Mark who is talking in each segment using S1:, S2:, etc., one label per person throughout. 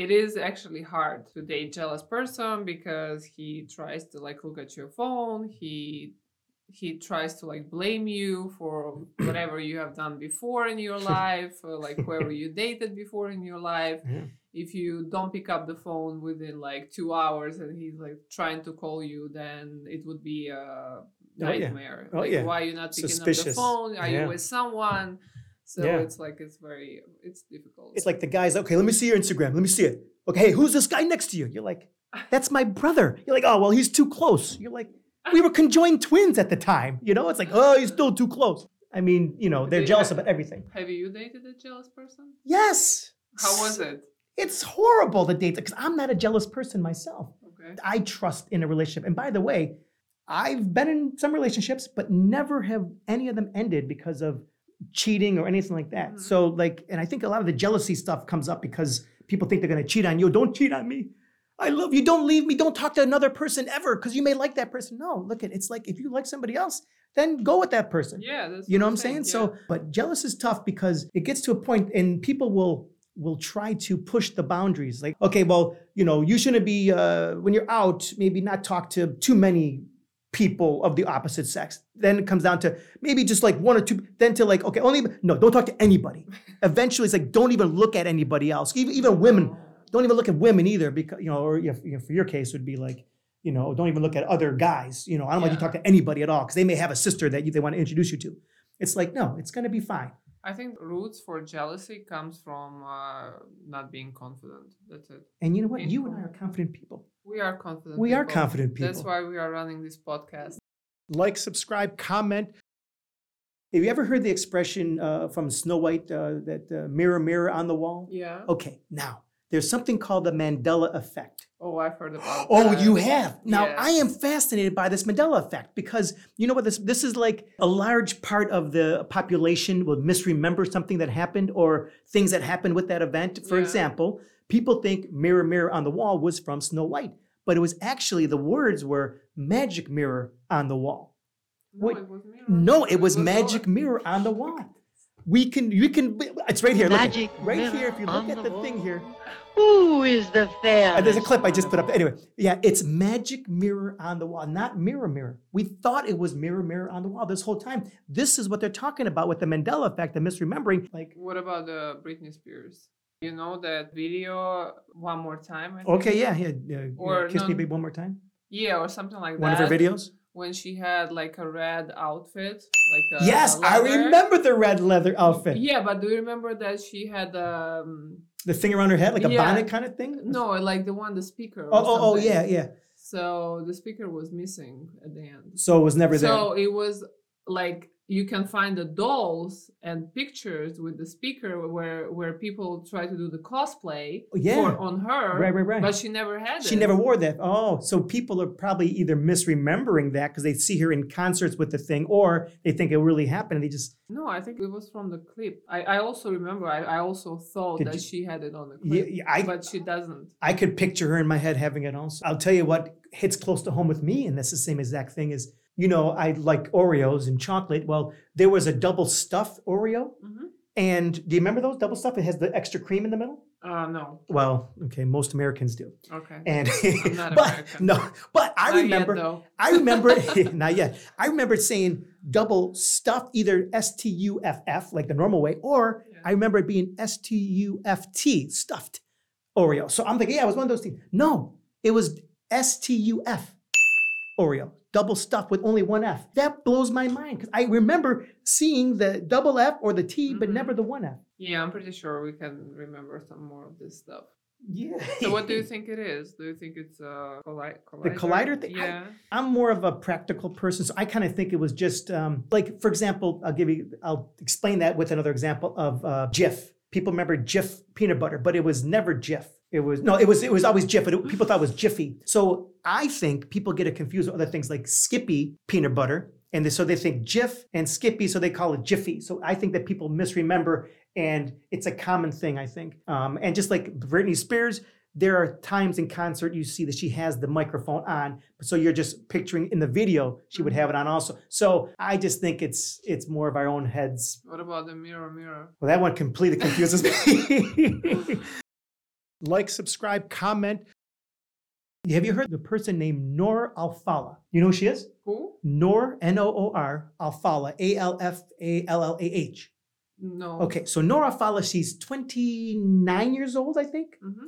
S1: it is actually hard to date jealous person because he tries to like look at your phone. He he tries to like blame you for whatever you have done before in your life like whoever you dated before in your life.
S2: Yeah.
S1: if you don't pick up the phone within like two hours and he's like trying to call you then it would be a
S2: oh,
S1: nightmare.
S2: Oh,
S1: like
S2: yeah.
S1: why are you not picking up the phone? Are
S2: Yeah.
S1: you with someone so
S2: Yeah.
S1: it's like it's very it's difficult
S2: It's like the guy's okay. Let me see your Instagram. Let me see it. Okay, hey, who's this guy next to you? You're like, that's my brother. You're like, oh well, he's too close. You're like, we were conjoined twins at the time. You know, it's like, oh, he's still too close. I mean, you know, they're jealous
S1: have-
S2: about everything.
S1: have you dated a jealous person
S2: Yes.
S1: how was it
S2: It's horrible to date because I'm not a jealous person myself.
S1: okay
S2: I trust in a relationship. And by the way, I've been in some relationships, but never have any of them ended because of cheating or anything like that.
S1: Mhm.
S2: So, like, and I think a lot of the jealousy stuff comes up because people think they're going to cheat on you. Don't cheat on me. I love you. Don't leave me. Don't talk to another person ever because you may like that person. No, look at it's like if you like somebody else, then go with that person.
S1: yeah that's
S2: You know what I'm
S1: saying,
S2: saying? So, but jealous is tough because it gets to a point and people will will try to push the boundaries. Like, okay, well, you know, you shouldn't be uh when you're out, maybe not talk to too many people of the opposite sex. Then it comes down to maybe just like one or two, then to like, okay, only no, don't talk to anybody. Eventually it's like don't even look at anybody else. Even even women, don't even look at women either, because you know, or if, you know, for your case would be like, you know, don't even look at other guys. You know, I don't want you to talk to anybody at all because they may have a sister that you, they want to introduce you to. It's like, no, it's gonna be fine.
S1: I think roots for jealousy comes from uh, not being confident. That's it.
S2: And you know what? You and I are confident people.
S1: We are confident.
S2: We are confident people.
S1: That's why we are running this podcast.
S2: Like, subscribe, comment. Have you ever heard the expression uh, from Snow White uh, that uh, mirror, mirror on the wall?
S1: Yeah.
S2: Okay, now there's something called the Mandela effect.
S1: Oh, I've heard about.
S2: Oh,
S1: that.
S2: you have. Now I am fascinated by this Mandela effect because you know what this this is like a large part of the population will misremember something that happened or things that happened with that event. For
S1: Yeah.
S2: example, people think mirror mirror on the wall was from Snow White, but it was actually the words were magic mirror on the wall.
S1: No,
S2: Wait,
S1: it was mirror.
S2: No, it was
S1: all-
S2: magic mirror on the wall. We can you can it's right here. Look at-
S3: Magic
S2: right
S3: mirror
S2: here if you look
S3: on
S2: at
S3: the
S2: the thing
S3: wall.
S2: here.
S3: Who is the fair?
S2: Uh, there's a clip I just put up. Anyway, yeah, it's magic mirror on the wall, not mirror mirror. We thought it was mirror mirror on the wall this whole time. This is what they're talking about with the Mandela effect, the misremembering. Like,
S1: What about the Britney Spears? You know that video one more time. I think?
S2: okay, yeah, yeah, yeah,
S1: Or
S2: kiss me
S1: no-
S2: baby one more time.
S1: Yeah, or something like
S2: One
S1: that.
S2: of her videos.
S1: When she had like a red outfit, like a
S2: yes, I remember the red leather outfit.
S1: Yeah, but do you remember that she had um
S2: The thing around her head, like a
S1: Yeah.
S2: bonnet kind of thing.
S1: no, like the one the speaker.
S2: Oh, oh, oh, yeah, yeah.
S1: So the speaker was missing at the end.
S2: So it was never there.
S1: So it was like you can find the dolls and pictures with the speaker where where people try to do the cosplay
S2: Oh, yeah.
S1: for on her,
S2: Right, right, right.
S1: but she never had it.
S2: She
S1: it.
S2: never wore that. Oh, so people are probably either misremembering that because they see her in concerts with the thing, or they think it really happened and they just
S1: No, I think it was from the clip. I, I also remember. I, I also thought
S2: Did
S1: that
S2: you-
S1: she had it on the
S2: Yeah,
S1: clip,
S2: yeah, I-
S1: but she doesn't.
S2: I could picture her in my head having it also. I'll tell you what hits close to home with me, and that's the same exact thing is, you know, I like Oreos and chocolate. Well, there was a double stuffed Oreo.
S1: hmm
S2: And do you remember those double stuff? It has the extra cream in the middle.
S1: Uh, no.
S2: Well, okay, most Americans do.
S1: Okay.
S2: And but
S1: American.
S2: no, but I
S1: Not yet,
S2: remember
S1: though.
S2: I remember not yet. I remember saying double stuffed, either S T U F F, like the normal way, or
S1: Yeah.
S2: I remember it being S T U F T, stuffed Oreo. So I'm thinking, yeah, it was one of those things. No, it was S T U F Oreo, double stuff with only one F. That blows my mind because I remember seeing the double F or the T, but
S1: Mhm.
S2: never the one F.
S1: Yeah, I'm pretty sure we can remember some more of this stuff.
S2: Yeah.
S1: So, what do you think it is? Do you think it's a colli- collider?
S2: The collider thing? I-
S1: Yeah.
S2: I'm more of a practical person, so I kind of think it was just um, like, for example, I'll give you, I'll explain that with another example of uh, Jif. People remember Jif peanut butter, but it was never Jif. It was no, it was it was always Jif, but it- people thought it was Jiffy. So I think people get it confused with other things like Skippy peanut butter, and they, so they think Jif and Skippy, so they call it Jiffy. So I think that people misremember, and it's a common thing. I think, um, and just like Britney Spears, there are times in concert you see that she has the microphone on so you're just picturing in the video she would have it on also so i just think it's it's more of our own heads
S1: What about the mirror, mirror?
S2: well that one completely confuses me like, subscribe, comment. Have you heard the person named Noor Alfallah? You know who she is?
S1: Who?
S2: Noor, N O O R, Alfallah, A L F A L L A H.
S1: No.
S2: Okay, so Noor Alfallah, she's 29 years old, I think.
S1: hmm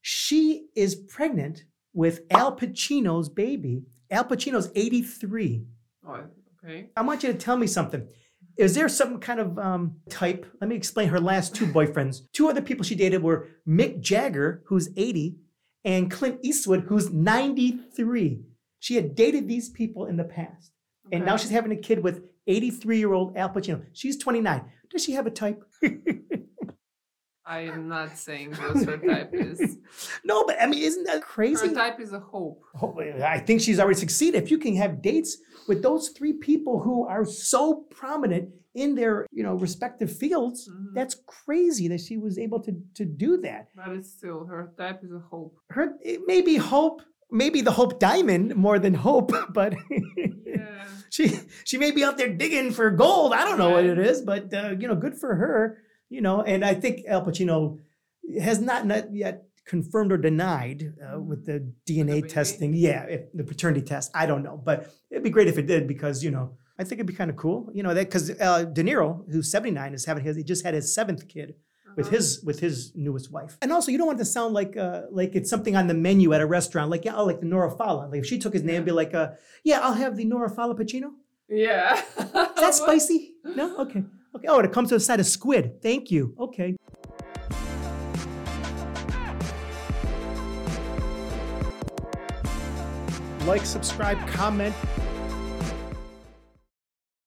S2: She is pregnant with Al Pacino's baby. Al Pacino's 83.
S1: Oh, okay.
S2: I want you to tell me something. Is there some kind of um, type? Let me explain her last two boyfriends. Two other people she dated were Mick Jagger, who's 80, and Clint Eastwood, who's 93. She had dated these people in the past. And now she's having a kid with 83 year old Al Pacino. She's 29. Does she have a type?
S1: I am not saying what her type is.
S2: no, but I mean, isn't that crazy?
S1: Her type is a hope.
S2: I think she's already succeeded. If you can have dates with those three people who are so prominent in their, you know, respective fields,
S1: Mhm.
S2: that's crazy that she was able to to do that.
S1: But it's still her type is a hope.
S2: Her it may be hope, maybe the Hope Diamond more than hope, but
S1: Yeah.
S2: she she may be out there digging for gold. I don't know what it is, but uh, you know, good for her. You know, and I think Al Pacino has not, not yet confirmed or denied uh, with the DNA
S1: baby?
S2: testing. Yeah, if the paternity test. I don't know, but it'd be great if it did because you know I think it'd be kind of cool. You know that because uh, De Niro, who's seventy nine, is having his he just had his seventh kid with
S1: Uh-huh.
S2: his with his newest wife. And also, you don't want it to sound like uh, like it's something on the menu at a restaurant, like yeah, oh, like the Nora Fala. Like if she took his name, be like, uh, yeah, I'll have the Nora Fala Pacino.
S1: Yeah.
S2: Is that spicy? No? Okay. Okay. Oh, and it comes to a side of squid. Thank you. Okay. Like, subscribe, comment.